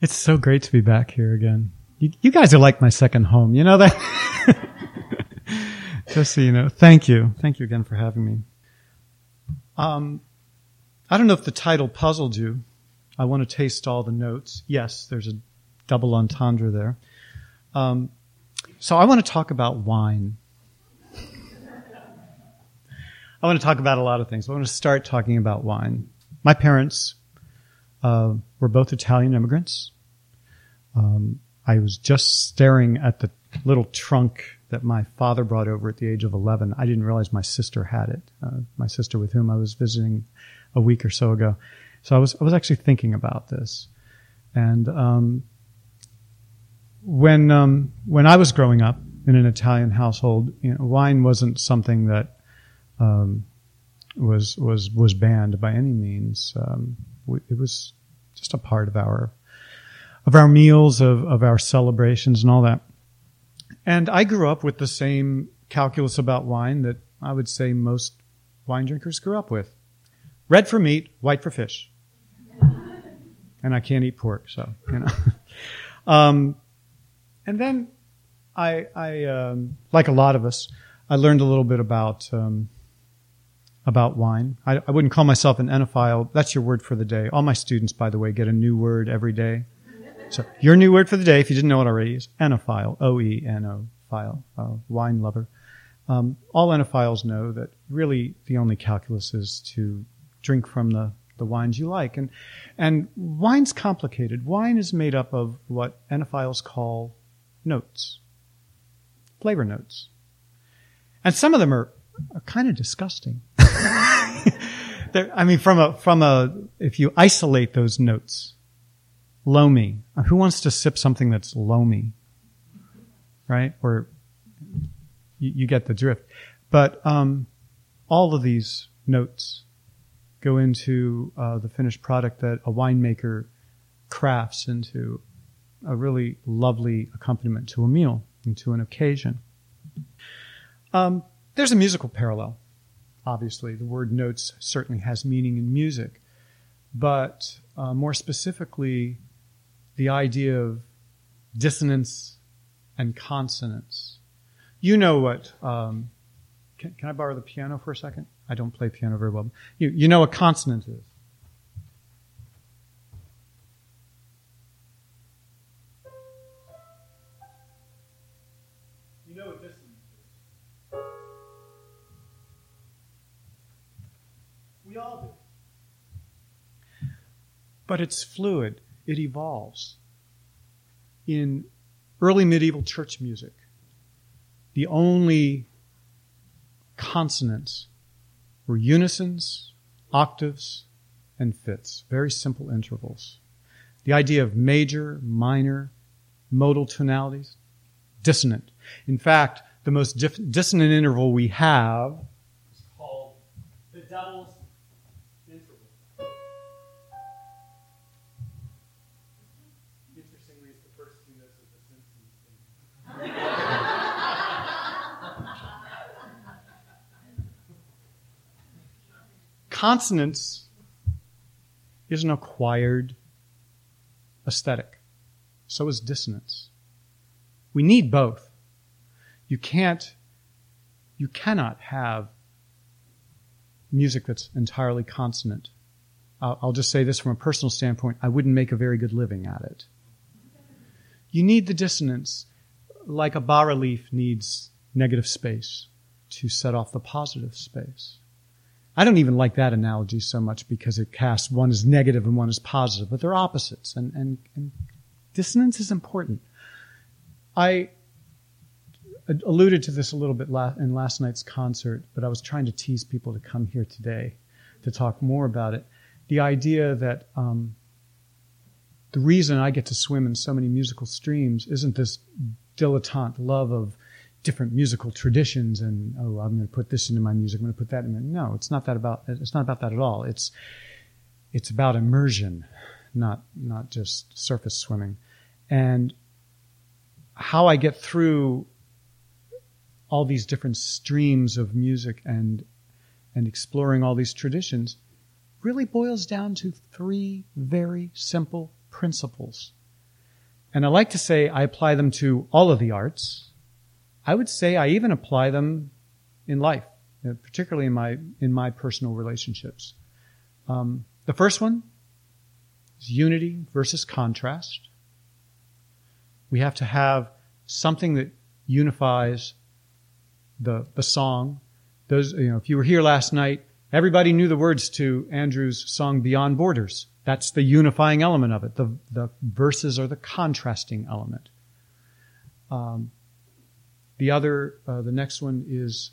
It's so great to be back here again. You, you guys are like my second home. You know that? Just so you know. Thank you. Thank you again for having me. Um, I don't know if the title puzzled you. I want to taste all the notes. Yes, there's a double entendre there. Um, so I want to talk about wine. I want to talk about a lot of things. I want to start talking about wine. My parents uh, were both Italian immigrants. Um, I was just staring at the little trunk that my father brought over at the age of 11. I didn't realize my sister had it. Uh, my sister with whom I was visiting a week or so ago. So I was, I was actually thinking about this. And, um, when, um, when I was growing up in an Italian household, you know, wine wasn't something that, um, was, was, was banned by any means. Um, it was just a part of our of our meals, of, of our celebrations and all that. And I grew up with the same calculus about wine that I would say most wine drinkers grew up with. Red for meat, white for fish. And I can't eat pork, so, you know. um, and then I, I um, like a lot of us, I learned a little bit about um, about wine. I, I, wouldn't call myself an oenophile. That's your word for the day. All my students, by the way, get a new word every day. So your new word for the day, if you didn't know it already, is oenophile. O-E-N-O, file, uh, wine lover. Um, all oenophiles know that really the only calculus is to drink from the, the wines you like. And, and wine's complicated. Wine is made up of what oenophiles call notes, flavor notes. And some of them are, are kind of disgusting. I mean, from a, from a, if you isolate those notes, loamy. Who wants to sip something that's loamy? Right? Or you, you get the drift. But um, all of these notes go into uh, the finished product that a winemaker crafts into a really lovely accompaniment to a meal and to an occasion. Um, there's a musical parallel. Obviously, the word notes certainly has meaning in music, but uh, more specifically, the idea of dissonance and consonance. You know what? Um, can, can, I borrow the piano for a second? I don't play piano very well. You, you know what consonant is. But it's fluid it evolves. In early medieval church music, the only consonants were unisons, octaves, and fifths, very simple intervals. The idea of major, minor, modal tonalities, dissonant. In fact, the most dissonant interval we have consonance is an acquired aesthetic. So is dissonance. We need both. You can't, you cannot have music that's entirely consonant. I'll, I'll just say this from a personal standpoint. I wouldn't make a very good living at it. You need the dissonance like a bas relief needs negative space to set off the positive space. I don't even like that analogy so much because it casts one as negative and one as positive, but they're opposites and, and, and dissonance is important. I alluded to this a little bit in last night's concert, but I was trying to tease people to come here today to talk more about it. The idea that um, the reason I get to swim in so many musical streams isn't this dilettante love of different musical traditions and oh I'm going to put this into my music I'm going to put that in my, no it's not that about it's not about that at all it's it's about immersion not not just surface swimming and how I get through all these different streams of music and and exploring all these traditions really boils down to three very simple principles and I like to say I apply them to all of the arts. I would say I even apply them in life, uh, particularly in my in my personal relationships. Um, the first one is unity versus contrast. We have to have something that unifies the the song. Those you know, if you were here last night, everybody knew the words to Andrew's song "Beyond Borders." That's the unifying element of it. The the verses are the contrasting element. Um, the other, uh, the next one is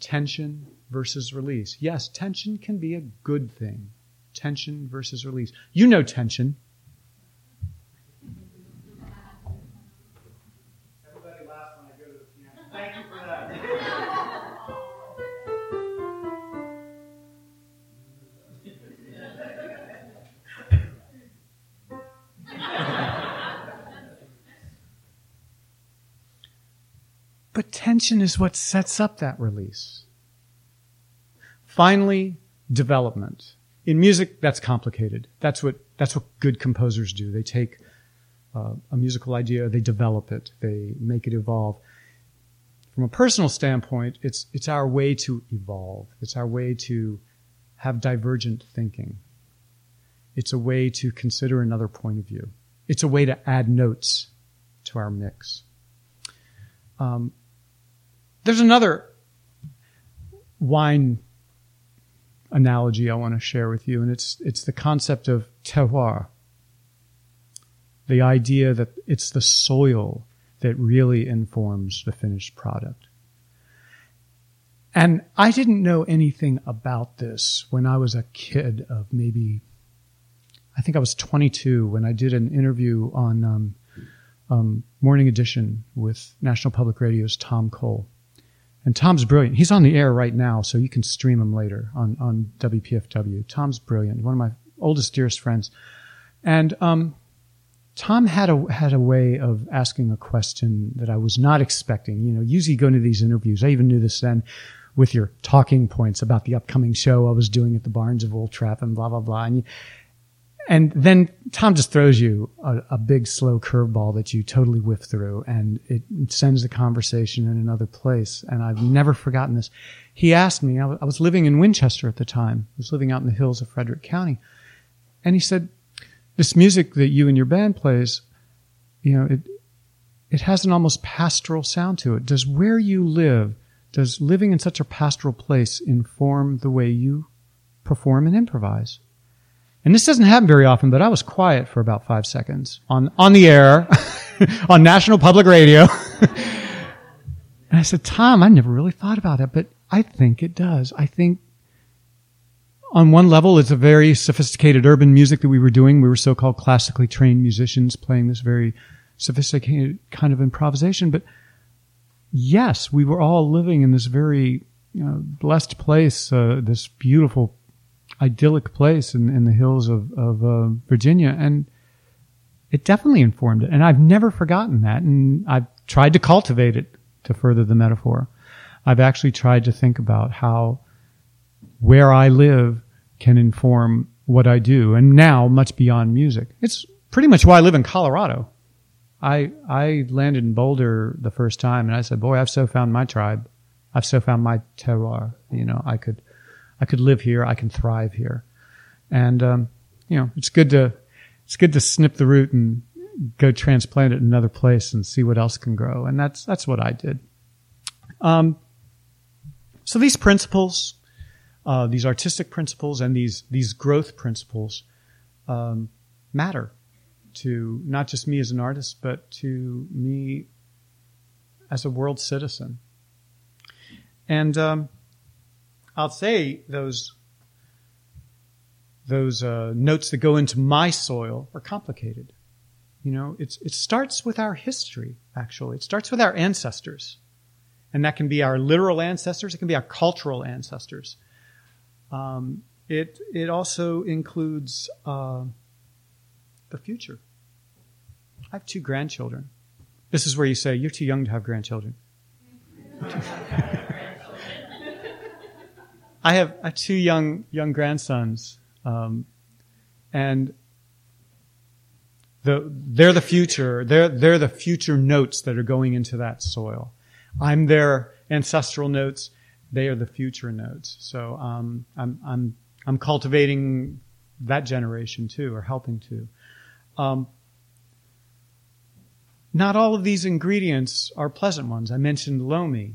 tension versus release. Yes, tension can be a good thing. Tension versus release. You know tension. But tension is what sets up that release. Finally, development. In music, that's complicated. That's what, that's what good composers do. They take uh, a musical idea, they develop it, they make it evolve. From a personal standpoint, it's, it's our way to evolve. It's our way to have divergent thinking. It's a way to consider another point of view. It's a way to add notes to our mix. Um, there's another wine analogy I want to share with you, and it's it's the concept of terroir. The idea that it's the soil that really informs the finished product. And I didn't know anything about this when I was a kid of maybe, I think I was 22 when I did an interview on um, um, Morning Edition with National Public Radio's Tom Cole. And Tom's brilliant. He's on the air right now, so you can stream him later on, on WPFW. Tom's brilliant. One of my oldest, dearest friends. And, um, Tom had a, had a way of asking a question that I was not expecting. You know, usually going to these interviews, I even knew this then, with your talking points about the upcoming show I was doing at the Barns of Wolf Trap and blah, blah, blah. And you, and then Tom just throws you a, a big slow curveball that you totally whiff through and it sends the conversation in another place. And I've never forgotten this. He asked me, I, w- I was living in Winchester at the time. I was living out in the hills of Frederick County. And he said, this music that you and your band plays, you know, it, it has an almost pastoral sound to it. Does where you live, does living in such a pastoral place inform the way you perform and improvise? And this doesn't happen very often, but I was quiet for about five seconds on, on the air, on National Public Radio. and I said, Tom, I never really thought about it, but I think it does. I think on one level, it's a very sophisticated urban music that we were doing. We were so-called classically trained musicians playing this very sophisticated kind of improvisation. But yes, we were all living in this very you know, blessed place, uh, this beautiful idyllic place in, in the hills of, of uh, Virginia. And it definitely informed it. And I've never forgotten that. And I've tried to cultivate it to further the metaphor. I've actually tried to think about how where I live can inform what I do. And now much beyond music. It's pretty much why I live in Colorado. I, I landed in Boulder the first time and I said, boy, I've so found my tribe. I've so found my terroir. You know, I could, I could live here. I can thrive here. And, um, you know, it's good to, it's good to snip the root and go transplant it in another place and see what else can grow. And that's, that's what I did. Um, so these principles, uh, these artistic principles and these, these growth principles, um, matter to not just me as an artist, but to me as a world citizen. And, um, I'll say those those uh, notes that go into my soil are complicated. You know, it's it starts with our history. Actually, it starts with our ancestors, and that can be our literal ancestors. It can be our cultural ancestors. Um, it it also includes uh, the future. I have two grandchildren. This is where you say you're too young to have grandchildren. I have two young young grandsons, um, and the, they're the future. They're, they're the future notes that are going into that soil. I'm their ancestral notes. They are the future notes. So, um, I'm, I'm, I'm cultivating that generation too, or helping to. Um, not all of these ingredients are pleasant ones. I mentioned loamy,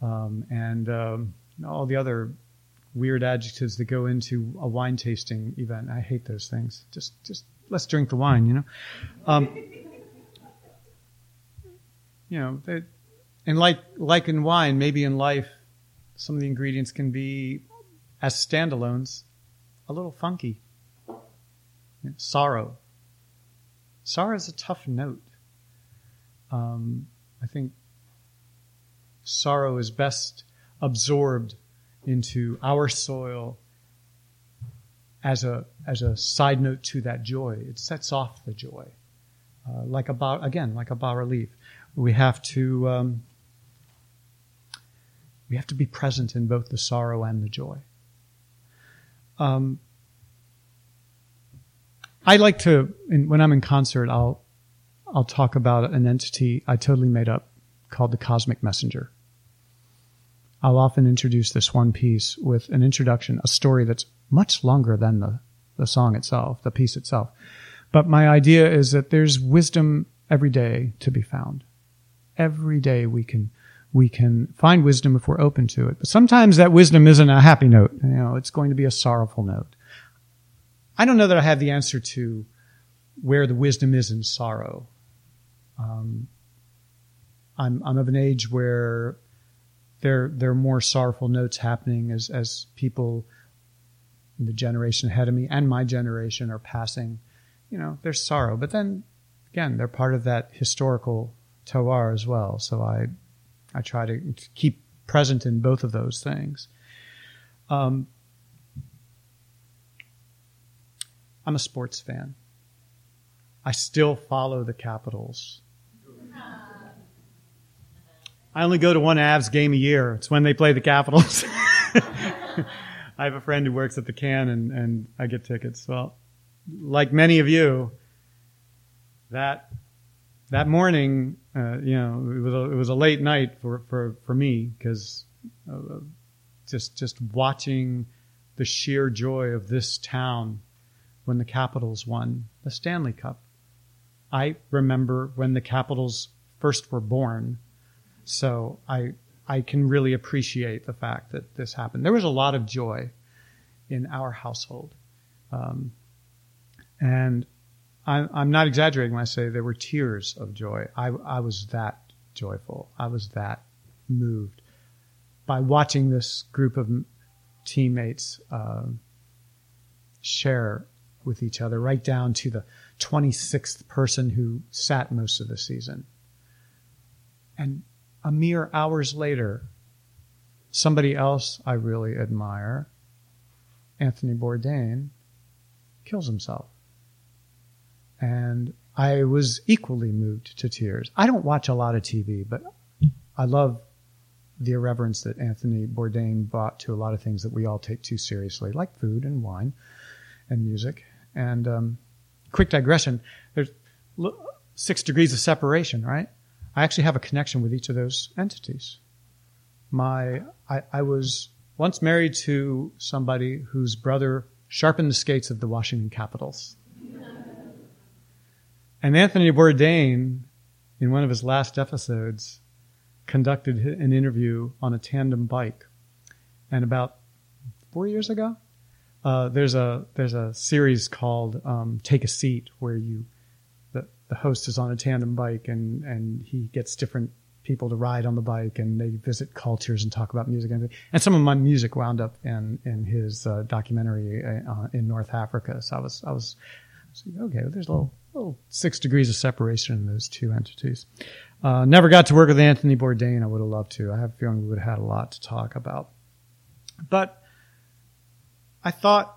um, and um, all the other weird adjectives that go into a wine tasting event. I hate those things. Just, just let's drink the wine, you know. Um, you know, they, and like like in wine, maybe in life, some of the ingredients can be as standalones, a little funky. You know, sorrow. Sorrow is a tough note. Um, I think sorrow is best absorbed into our soil as a as a side note to that joy. It sets off the joy, uh, like a bar, again like a bas relief. We have to um, we have to be present in both the sorrow and the joy. Um, I like to in, when I'm in concert, I'll I'll talk about an entity I totally made up called the cosmic messenger. I'll often introduce this one piece with an introduction, a story that's much longer than the, the song itself, the piece itself. But my idea is that there's wisdom every day to be found. Every day we can, we can find wisdom if we're open to it. But sometimes that wisdom isn't a happy note. You know, it's going to be a sorrowful note. I don't know that I have the answer to where the wisdom is in sorrow. Um, I'm, I'm of an age where there there are more sorrowful notes happening as as people in the generation ahead of me and my generation are passing. You know, there's sorrow, but then again, they're part of that historical terroir as well. So I I try to keep present in both of those things. Um, I'm a sports fan. I still follow the Capitals. I only go to one Avs game a year. It's when they play the Capitals. I have a friend who works at the can and, and I get tickets. Well, like many of you, that, that morning, uh, you know, it was a, it was a late night for, for, for me because uh, just, just watching the sheer joy of this town when the Capitals won the Stanley Cup. I remember when the Capitals first were born so I, I can really appreciate the fact that this happened. There was a lot of joy in our household. Um, and I, I'm not exaggerating when I say there were tears of joy. I, I was that joyful. I was that moved by watching this group of teammates uh, share with each other, right down to the 26th person who sat most of the season. And a mere hours later, somebody else I really admire, Anthony Bourdain, kills himself. And I was equally moved to tears. I don't watch a lot of TV, but I love the irreverence that Anthony Bourdain brought to a lot of things that we all take too seriously, like food and wine and music. And um, quick digression: there's six degrees of separation, right? I actually have a connection with each of those entities. My, I, I was once married to somebody whose brother sharpened the skates of the Washington Capitals. and Anthony Bourdain, in one of his last episodes, conducted an interview on a tandem bike. And about four years ago, uh, there's a there's a series called um, Take a Seat where you the host is on a tandem bike and, and he gets different people to ride on the bike and they visit cultures and talk about music and, and some of my music wound up in in his uh, documentary uh, in North Africa. So I was I was, okay. There's a little, little six degrees of separation in those two entities. Uh, never got to work with Anthony Bourdain. I would have loved to. I have a feeling we would have had a lot to talk about. But I thought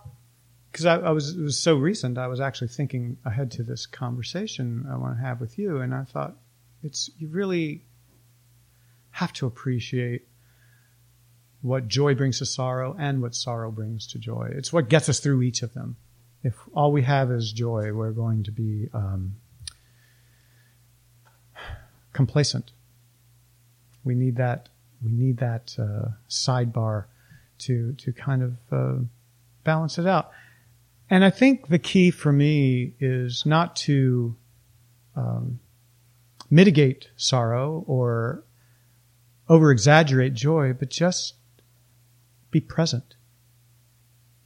because I, I, was it was so recent. I was actually thinking ahead to this conversation I want to have with you, and I thought it's you really have to appreciate what joy brings to sorrow and what sorrow brings to joy. It's what gets us through each of them. if all we have is joy, we're going to be um, complacent. We need that. We need that uh, sidebar to to kind of uh, balance it out. And I think the key for me is not to um, mitigate sorrow or over exaggerate joy, but just be present.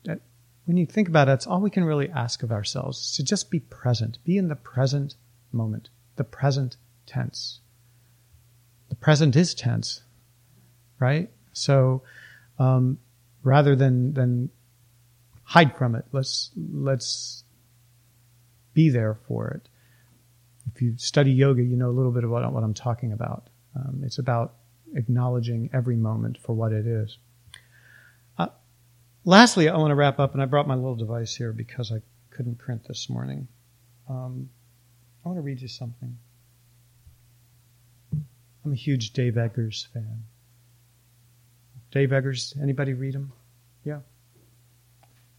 That, when you think about it, that's all we can really ask of ourselves to just be present, be in the present moment, the present tense. The present is tense, right? So, um, rather than than hide from it, let's let's be there for it. If you study yoga, you know a little bit about what I'm talking about. Um, it's about acknowledging every moment for what it is. Uh, lastly, I want to wrap up, and I brought my little device here because I couldn't print this morning. Um, I want to read you something. I'm a huge Dave Eggers fan. Dave Eggers, anybody read him? Yeah.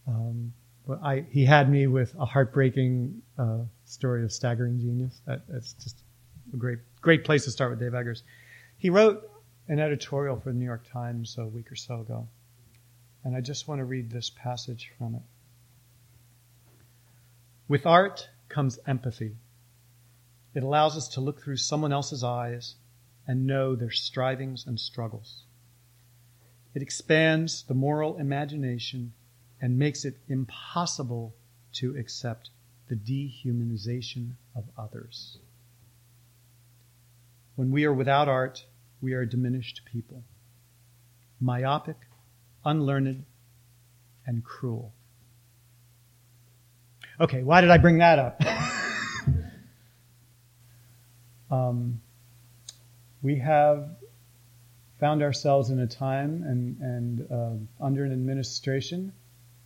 Um, but I, he had me with a heartbreaking uh, story of staggering genius. That, that's just a great, great place to start with Dave Eggers. He wrote an editorial for the New York Times a week or so ago, and I just want to read this passage from it. With art comes empathy. It allows us to look through someone else's eyes and know their strivings and struggles. It expands the moral imagination and makes it impossible to accept the dehumanization of others. When we are without art, we are diminished people, myopic, unlearned, and cruel. Okay, why did I bring that up? um, we have found ourselves in a time and, and uh, under an administration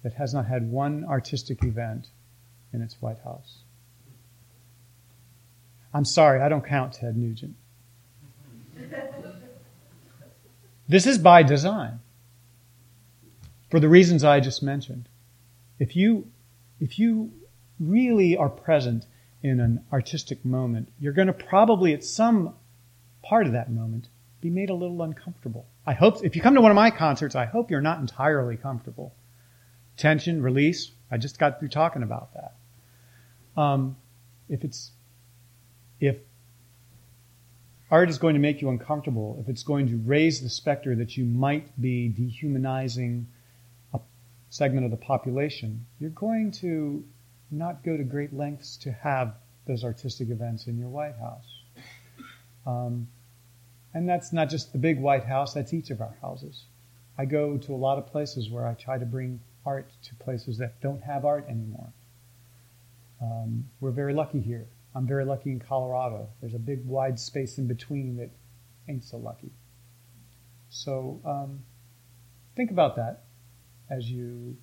that has not had one artistic event in its White House. I'm sorry, I don't count Ted Nugent. This is by design. For the reasons I just mentioned. If you, if you really are present in an artistic moment, you're going to probably at some part of that moment be made a little uncomfortable. I hope, if you come to one of my concerts, I hope you're not entirely comfortable. Tension, release, I just got through talking about that. Um, if it's, if art is going to make you uncomfortable, if it's going to raise the specter that you might be dehumanizing a segment of the population, you're going to not go to great lengths to have those artistic events in your White House. Um, and that's not just the big White House, that's each of our houses. I go to a lot of places where I try to bring art to places that don't have art anymore. Um, we're very lucky here. I'm very lucky in Colorado. There's a big wide space in between that ain't so lucky. So um, think about that as you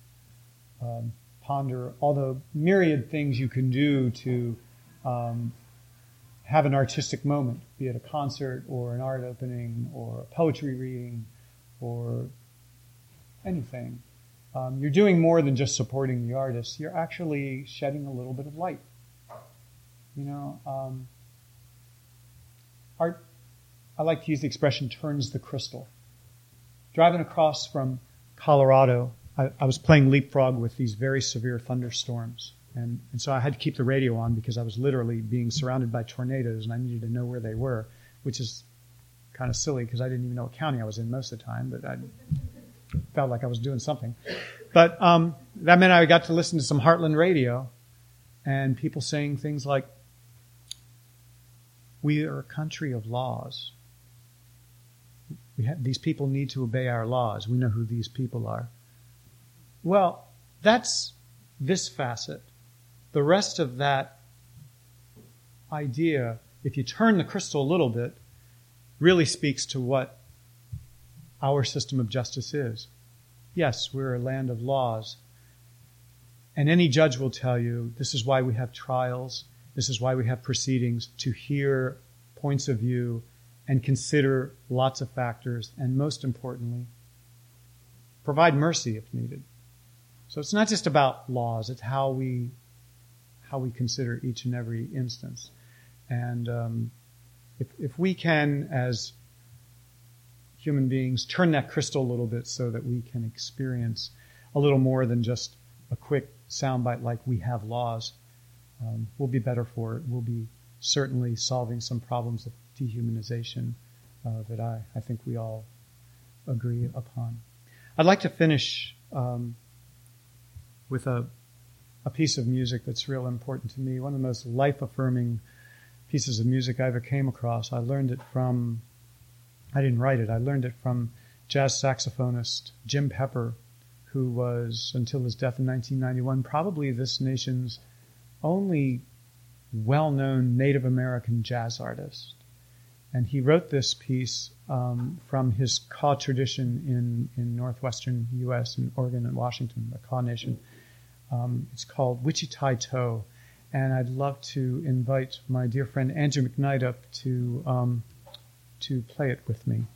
um, ponder all the myriad things you can do to um, have an artistic moment, be it a concert or an art opening or a poetry reading or anything. Um, you're doing more than just supporting the artist. You're actually shedding a little bit of light. You know, um, art, I like to use the expression turns the crystal. Driving across from Colorado, I, I was playing leapfrog with these very severe thunderstorms. And, and so I had to keep the radio on because I was literally being surrounded by tornadoes and I needed to know where they were, which is kind of silly because I didn't even know what county I was in most of the time, but I felt like I was doing something. But um, that meant I got to listen to some Heartland radio and people saying things like, We are a country of laws. We have, these people need to obey our laws. We know who these people are. Well, that's this facet the rest of that idea, if you turn the crystal a little bit, really speaks to what our system of justice is. Yes, we're a land of laws. And any judge will tell you this is why we have trials, this is why we have proceedings to hear points of view and consider lots of factors, and most importantly, provide mercy if needed. So it's not just about laws; it's how we how we consider each and every instance. And um, if if we can, as human beings, turn that crystal a little bit so that we can experience a little more than just a quick soundbite like we have laws, um, we'll be better for it. We'll be certainly solving some problems of dehumanization uh, that I, I think we all agree upon. I'd like to finish um, with a, a piece of music that's real important to me, one of the most life affirming pieces of music I ever came across. I learned it from, I didn't write it, I learned it from jazz saxophonist Jim Pepper, who was, until his death in 1991, probably this nation's only well known Native American jazz artist. And he wrote this piece um, from his Kaw tradition in, in northwestern U.S., in Oregon and Washington, the Kaw Nation. Um, it's called Witchi Tai To. And I'd love to invite my dear friend Andrew McKnight up to, um, to play it with me.